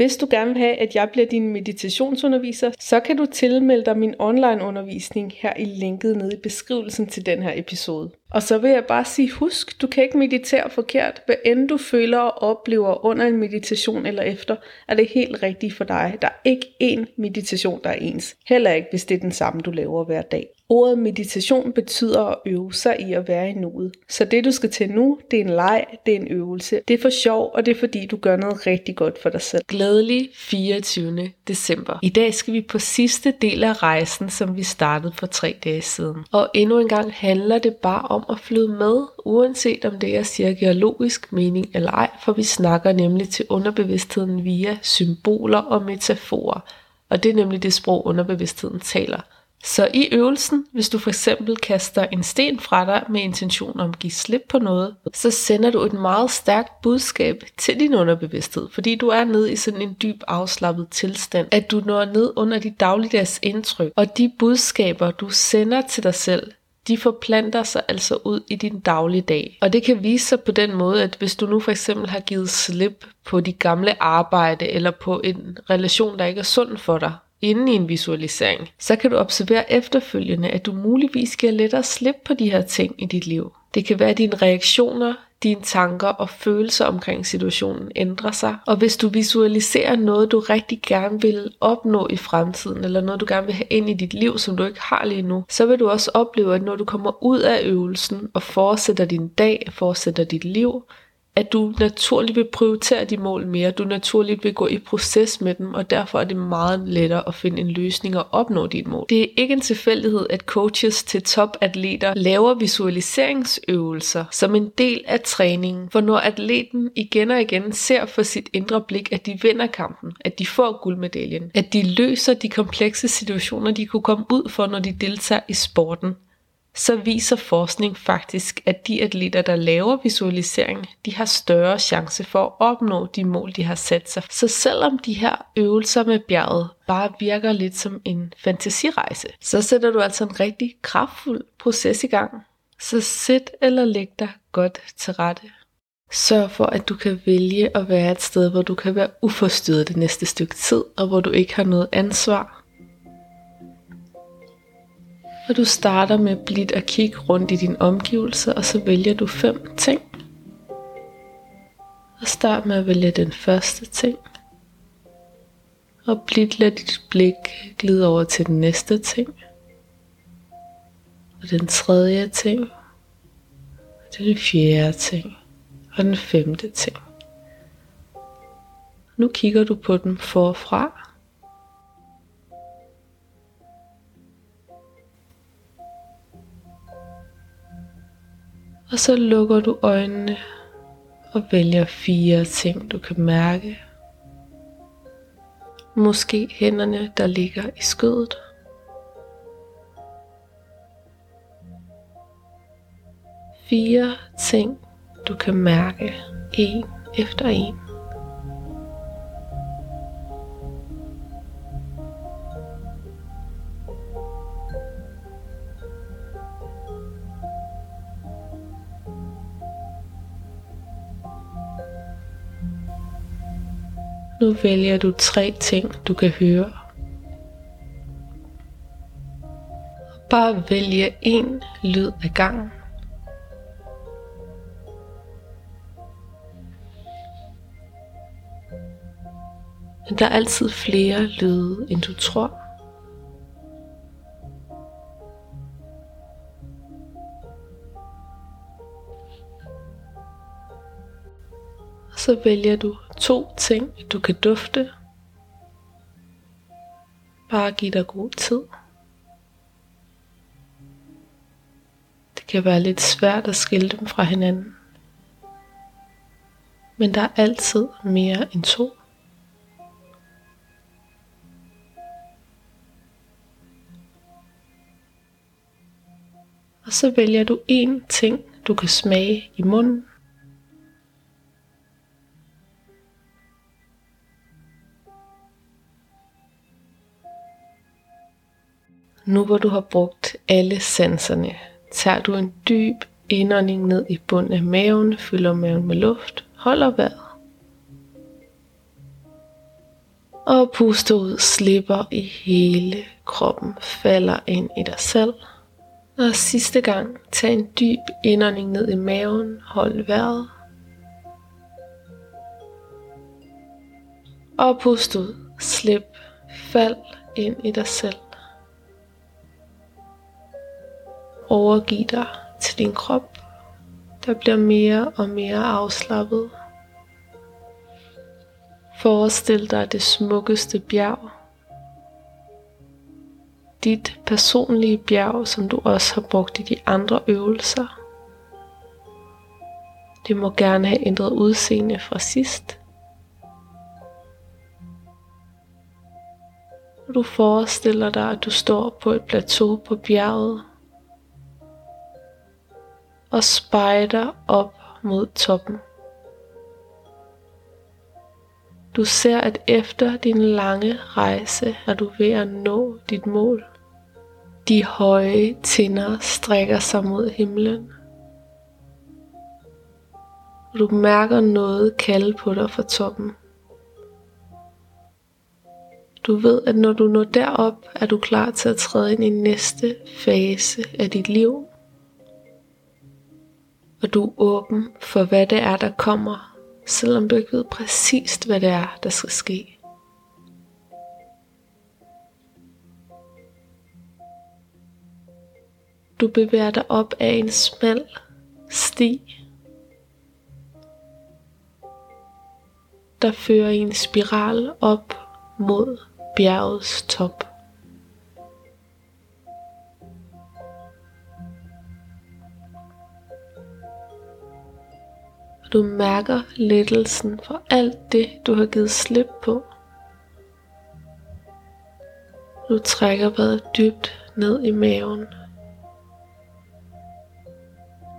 Hvis du gerne vil have, at jeg bliver din meditationsunderviser, så kan du tilmelde dig min online undervisning her i linket nede i beskrivelsen til den her episode. Og så vil jeg bare sige, husk, du kan ikke meditere forkert. Hvad end du føler og oplever under en meditation eller efter, er det helt rigtigt for dig. Der er ikke én meditation, der er ens. Heller ikke, hvis det er den samme, du laver hver dag. Ordet meditation betyder at øve sig i at være i nuet. Så det du skal til nu, det er en leg, det er en øvelse. Det er for sjov, og det er fordi du gør noget rigtig godt for dig selv. Glædelig 24. december. I dag skal vi på sidste del af rejsen, som vi startede for tre dage siden. Og endnu en gang handler det bare om at flyde med, uanset om det er siger giver logisk mening eller ej, for vi snakker nemlig til underbevidstheden via symboler og metaforer. Og det er nemlig det sprog, underbevidstheden taler. Så i øvelsen, hvis du for eksempel kaster en sten fra dig med intention om at give slip på noget, så sender du et meget stærkt budskab til din underbevidsthed, fordi du er nede i sådan en dyb afslappet tilstand, at du når ned under dit dagligdags indtryk, og de budskaber, du sender til dig selv, de forplanter sig altså ud i din dagligdag. Og det kan vise sig på den måde, at hvis du nu for eksempel har givet slip på dit gamle arbejde, eller på en relation, der ikke er sund for dig, inden i en visualisering, så kan du observere efterfølgende, at du muligvis giver lettere slip på de her ting i dit liv. Det kan være, at dine reaktioner, dine tanker og følelser omkring situationen ændrer sig. Og hvis du visualiserer noget, du rigtig gerne vil opnå i fremtiden, eller noget, du gerne vil have ind i dit liv, som du ikke har lige nu, så vil du også opleve, at når du kommer ud af øvelsen og fortsætter din dag, fortsætter dit liv, at du naturligt vil prioritere de mål mere, du naturligt vil gå i proces med dem, og derfor er det meget lettere at finde en løsning og opnå dit mål. Det er ikke en tilfældighed, at coaches til topatleter laver visualiseringsøvelser som en del af træningen, for når atleten igen og igen ser for sit indre blik, at de vinder kampen, at de får guldmedaljen, at de løser de komplekse situationer, de kunne komme ud for, når de deltager i sporten, så viser forskning faktisk, at de atleter, der laver visualisering, de har større chance for at opnå de mål, de har sat sig. Så selvom de her øvelser med bjerget bare virker lidt som en fantasirejse, så sætter du altså en rigtig kraftfuld proces i gang. Så sæt eller læg dig godt til rette. Sørg for, at du kan vælge at være et sted, hvor du kan være uforstyrret det næste stykke tid, og hvor du ikke har noget ansvar og du starter med blidt at kigge rundt i din omgivelse, og så vælger du fem ting. Og start med at vælge den første ting. Og blidt lad dit blik glide over til den næste ting. Og den tredje ting. Og den fjerde ting. Og den femte ting. Nu kigger du på dem forfra Og så lukker du øjnene og vælger fire ting, du kan mærke. Måske hænderne, der ligger i skødet. Fire ting, du kan mærke en efter en. Nu vælger du tre ting, du kan høre. Bare vælge en lyd ad gangen. Men der er altid flere lyde, end du tror. så vælger du to ting, du kan dufte. Bare giv dig god tid. Det kan være lidt svært at skille dem fra hinanden. Men der er altid mere end to. Og så vælger du en ting, du kan smage i munden. Nu hvor du har brugt alle sanserne, tager du en dyb indånding ned i bunden af maven, fylder maven med luft, holder vejret. Og puster ud, slipper i hele kroppen, falder ind i dig selv. Og sidste gang, tag en dyb indånding ned i maven, hold vejret. Og pust ud, slip, fald ind i dig selv. Overgive dig til din krop, der bliver mere og mere afslappet. Forestil dig det smukkeste bjerg. Dit personlige bjerg, som du også har brugt i de andre øvelser. Det må gerne have ændret udseende fra sidst. Du forestiller dig, at du står på et plateau på bjerget, og spejder op mod toppen. Du ser, at efter din lange rejse er du ved at nå dit mål. De høje tinder strækker sig mod himlen. Du mærker noget kalde på dig fra toppen. Du ved, at når du når derop, er du klar til at træde ind i næste fase af dit liv og du er åben for, hvad det er, der kommer, selvom du ikke ved præcist, hvad det er, der skal ske. Du bevæger dig op af en smal sti, der fører i en spiral op mod bjergets top. Du mærker lettelsen for alt det, du har givet slip på. Du trækker vejret dybt ned i maven.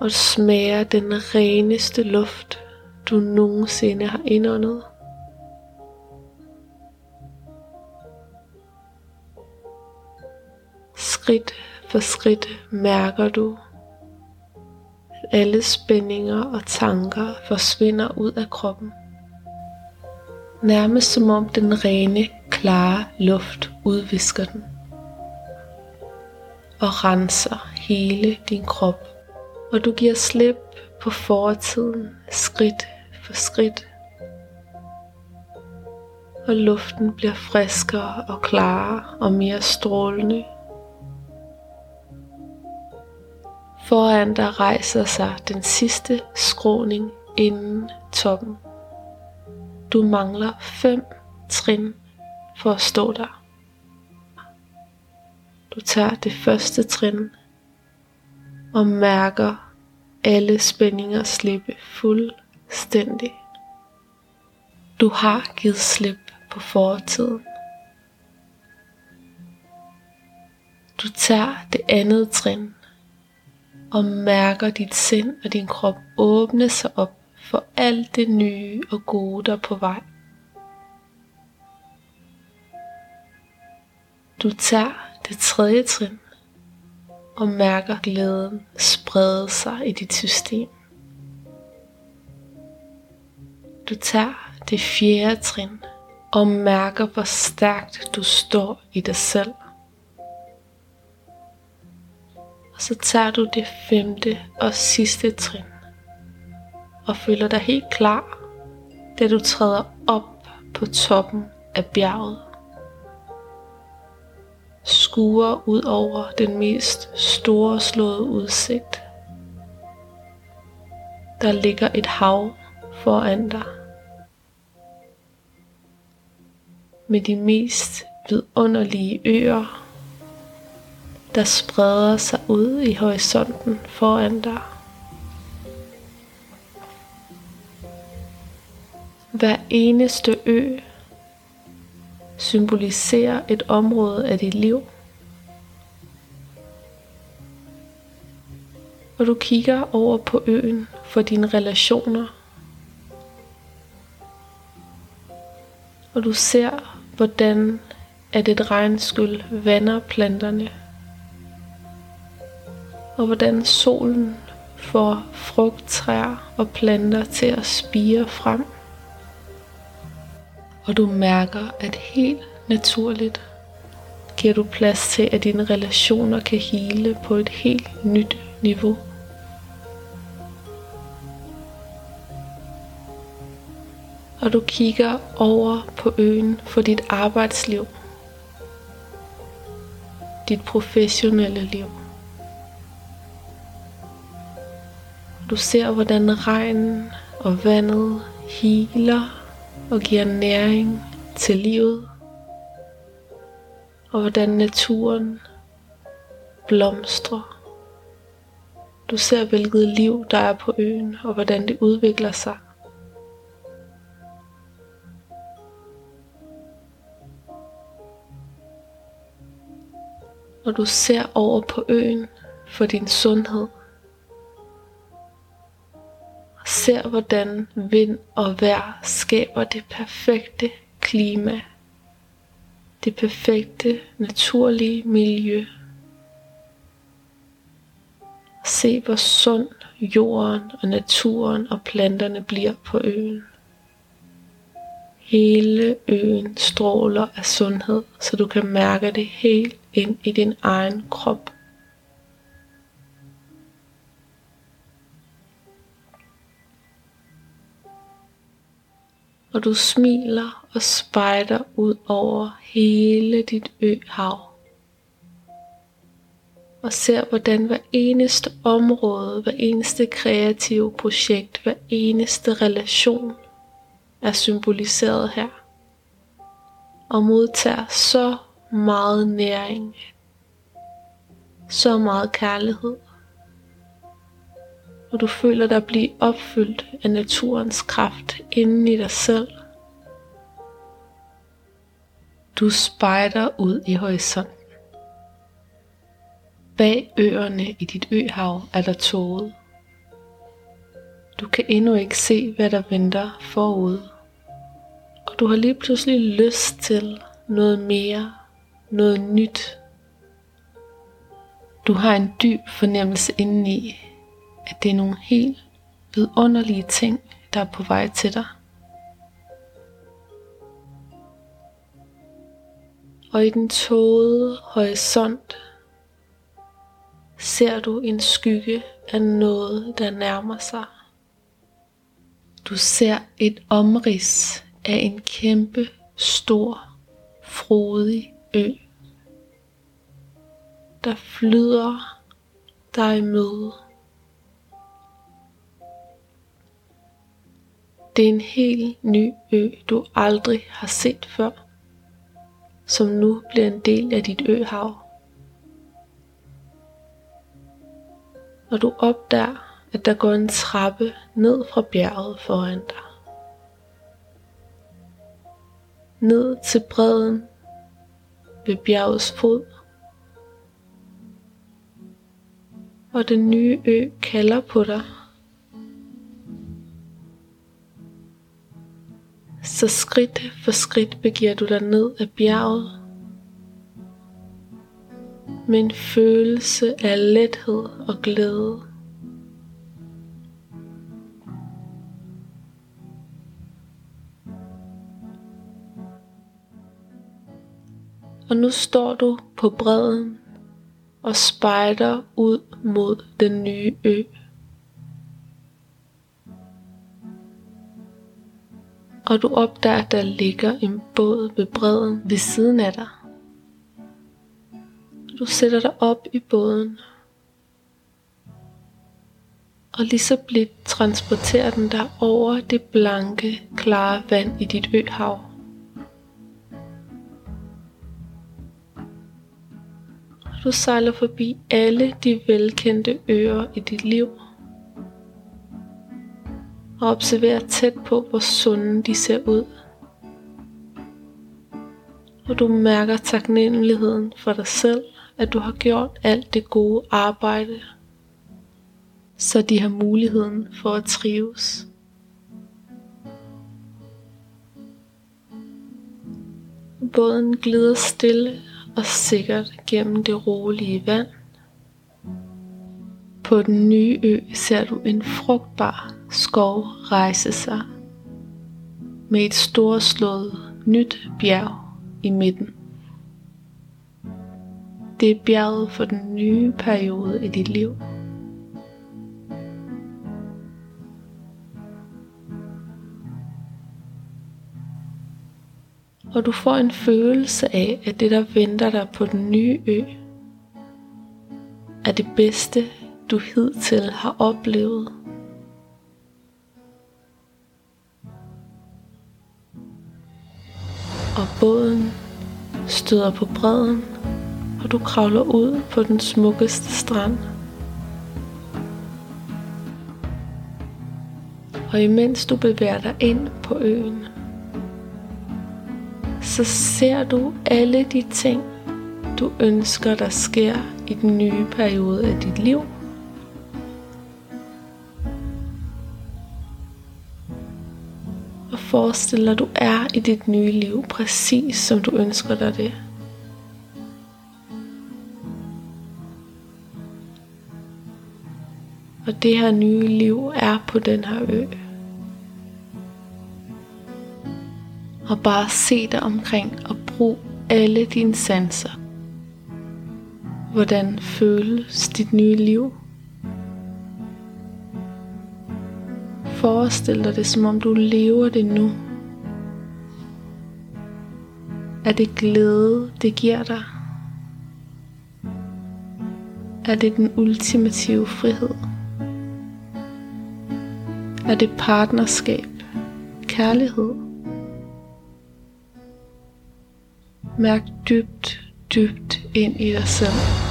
Og smager den reneste luft, du nogensinde har indåndet. Skridt for skridt mærker du, alle spændinger og tanker forsvinder ud af kroppen. Nærmest som om den rene, klare luft udvisker den og renser hele din krop. Og du giver slip på fortiden skridt for skridt. Og luften bliver friskere og klarere og mere strålende Foran dig rejser sig den sidste skråning inden toppen. Du mangler fem trin for at stå der. Du tager det første trin og mærker alle spændinger slippe fuldstændig. Du har givet slip på fortiden. Du tager det andet trin og mærker dit sind og din krop åbne sig op for alt det nye og gode, der er på vej. Du tager det tredje trin og mærker glæden sprede sig i dit system. Du tager det fjerde trin og mærker, hvor stærkt du står i dig selv. Så tager du det femte og sidste trin og føler dig helt klar, da du træder op på toppen af bjerget. Skuer ud over den mest store slåede udsigt. Der ligger et hav foran dig. Med de mest vidunderlige øer, der spreder sig ud i horisonten foran dig. Hver eneste ø symboliserer et område af dit liv. Og du kigger over på øen for dine relationer. Og du ser, hvordan at et regnskyld vander planterne. Og hvordan solen får frugttræer og planter til at spire frem og du mærker, at helt naturligt giver du plads til, at dine relationer kan hele på et helt nyt niveau. Og du kigger over på øen for dit arbejdsliv, dit professionelle liv. Du ser, hvordan regnen og vandet healer og giver næring til livet, og hvordan naturen blomstrer. Du ser, hvilket liv der er på øen, og hvordan det udvikler sig. Og du ser over på øen for din sundhed ser hvordan vind og vejr skaber det perfekte klima, det perfekte naturlige miljø. Se hvor sund jorden og naturen og planterne bliver på øen. Hele øen stråler af sundhed, så du kan mærke det helt ind i din egen krop. Og du smiler og spejder ud over hele dit øhav. Og ser hvordan hver eneste område, hver eneste kreative projekt, hver eneste relation er symboliseret her. Og modtager så meget næring, så meget kærlighed og du føler dig blive opfyldt af naturens kraft inden i dig selv. Du spejder ud i horisonten. Bag øerne i dit øhav er der tåget. Du kan endnu ikke se, hvad der venter forud. Og du har lige pludselig lyst til noget mere, noget nyt. Du har en dyb fornemmelse indeni at det er nogle helt vidunderlige ting, der er på vej til dig. Og i den tågede horisont ser du en skygge af noget, der nærmer sig. Du ser et omrids af en kæmpe, stor, frodig ø, der flyder dig i Det er en helt ny ø, du aldrig har set før, som nu bliver en del af dit øhav. Og du opdager, at der går en trappe ned fra bjerget foran dig. Ned til bredden ved bjergets fod. Og den nye ø kalder på dig. Så skridt for skridt begiver du dig ned ad bjerget med en følelse af lethed og glæde. Og nu står du på bredden og spejder ud mod den nye ø. Og du opdager, at der ligger en båd ved bredden ved siden af dig. Du sætter dig op i båden. Og lige så blidt transporterer den dig over det blanke, klare vand i dit øhav. Du sejler forbi alle de velkendte øer i dit liv. Og observer tæt på, hvor sunde de ser ud. Og du mærker taknemmeligheden for dig selv, at du har gjort alt det gode arbejde, så de har muligheden for at trives. Båden glider stille og sikkert gennem det rolige vand. På den nye ø ser du en frugtbar skov rejse sig med et storslået nyt bjerg i midten. Det er bjerget for den nye periode i dit liv. og du får en følelse af, at det der venter dig på den nye ø, er det bedste, du hidtil har oplevet. Støder på bredden, og du kravler ud på den smukkeste strand. Og imens du bevæger dig ind på øen, så ser du alle de ting, du ønsker, der sker i den nye periode af dit liv. Og forestil dig, at du er i dit nye liv, præcis som du ønsker dig det. Og det her nye liv er på den her ø. og bare se dig omkring og brug alle dine sanser. Hvordan føles dit nye liv? Forestil dig det, som om du lever det nu. Er det glæde, det giver dig? Er det den ultimative frihed? Er det partnerskab, kærlighed? Mærk dybt, dybt ind i dig selv.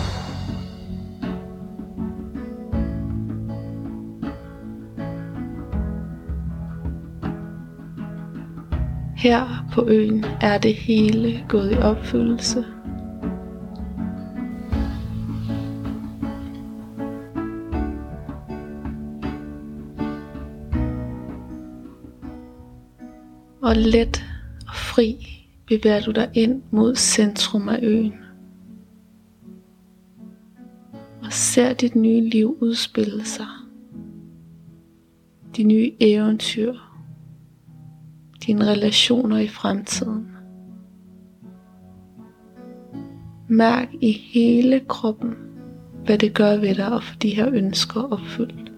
Her på øen er det hele gået i opfyldelse. Og let og fri bevæger du dig ind mod centrum af øen. Og ser dit nye liv udspille sig. De nye eventyr. Dine relationer i fremtiden. Mærk i hele kroppen, hvad det gør ved dig at få de her ønsker opfyldt.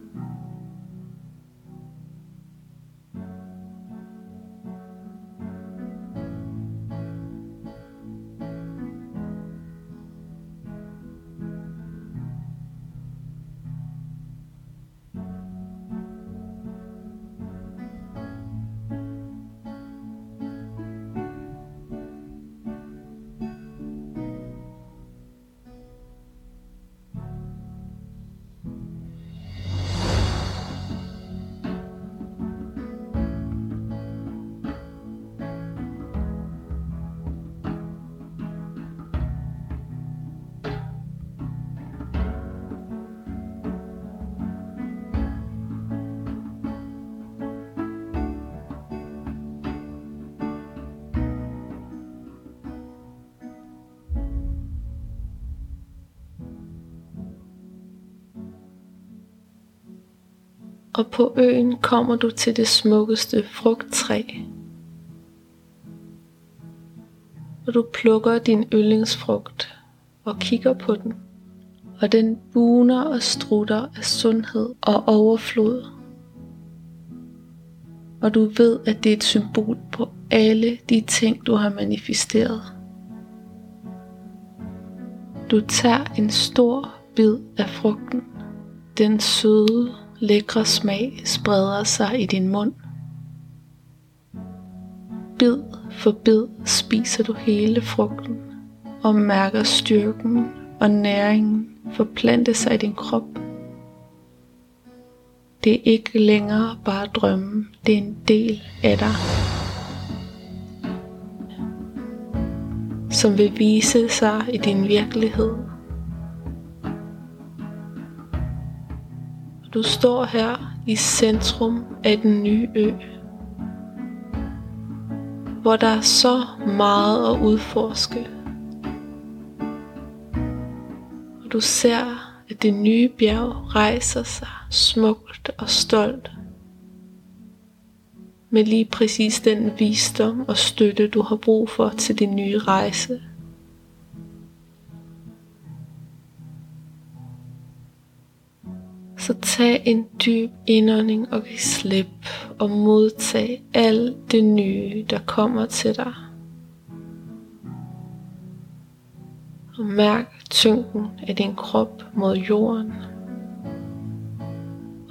Og på øen kommer du til det smukkeste frugttræ. Og du plukker din yndlingsfrugt og kigger på den. Og den buner og strutter af sundhed og overflod. Og du ved, at det er et symbol på alle de ting, du har manifesteret. Du tager en stor bid af frugten. Den søde, lækre smag spreder sig i din mund. Bid for bid spiser du hele frugten og mærker styrken og næringen forplante sig i din krop. Det er ikke længere bare drømme, det er en del af dig. Som vil vise sig i din virkelighed. Du står her i centrum af den nye ø, hvor der er så meget at udforske. Og du ser, at det nye bjerg rejser sig smukt og stolt med lige præcis den visdom og støtte, du har brug for til din nye rejse. Så tag en dyb indånding og giv slip og modtag alt det nye, der kommer til dig. Og mærk tyngden af din krop mod jorden.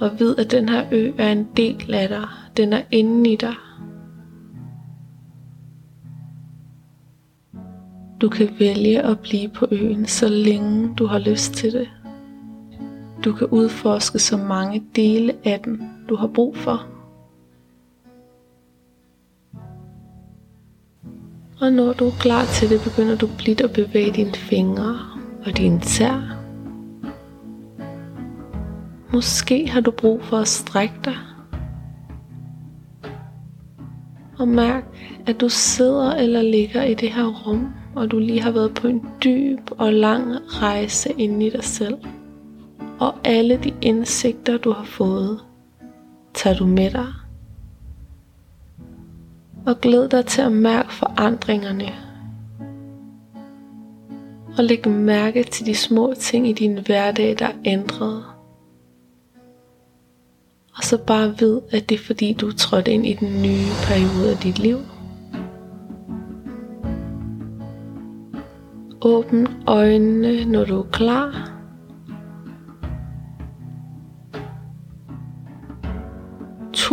Og vid, at den her ø er en del af dig. Den er inde i dig. Du kan vælge at blive på øen, så længe du har lyst til det. Du kan udforske så mange dele af den, du har brug for. Og når du er klar til det, begynder du blidt at bevæge dine fingre og dine tær. Måske har du brug for at strække dig. Og mærk, at du sidder eller ligger i det her rum, og du lige har været på en dyb og lang rejse ind i dig selv og alle de indsigter, du har fået, tager du med dig. Og glæd dig til at mærke forandringerne. Og læg mærke til de små ting i din hverdag, der er ændret. Og så bare ved, at det er fordi, du er trådt ind i den nye periode af dit liv. Åbn øjnene, når du er klar.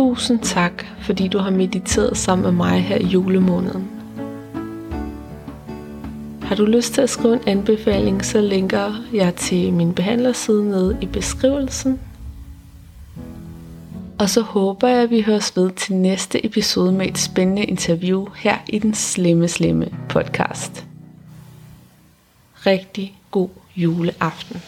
Tusind tak, fordi du har mediteret sammen med mig her i julemåneden. Har du lyst til at skrive en anbefaling, så linker jeg til min behandlerside nede i beskrivelsen. Og så håber jeg, at vi høres ved til næste episode med et spændende interview her i den Slemme Slemme podcast. Rigtig god juleaften.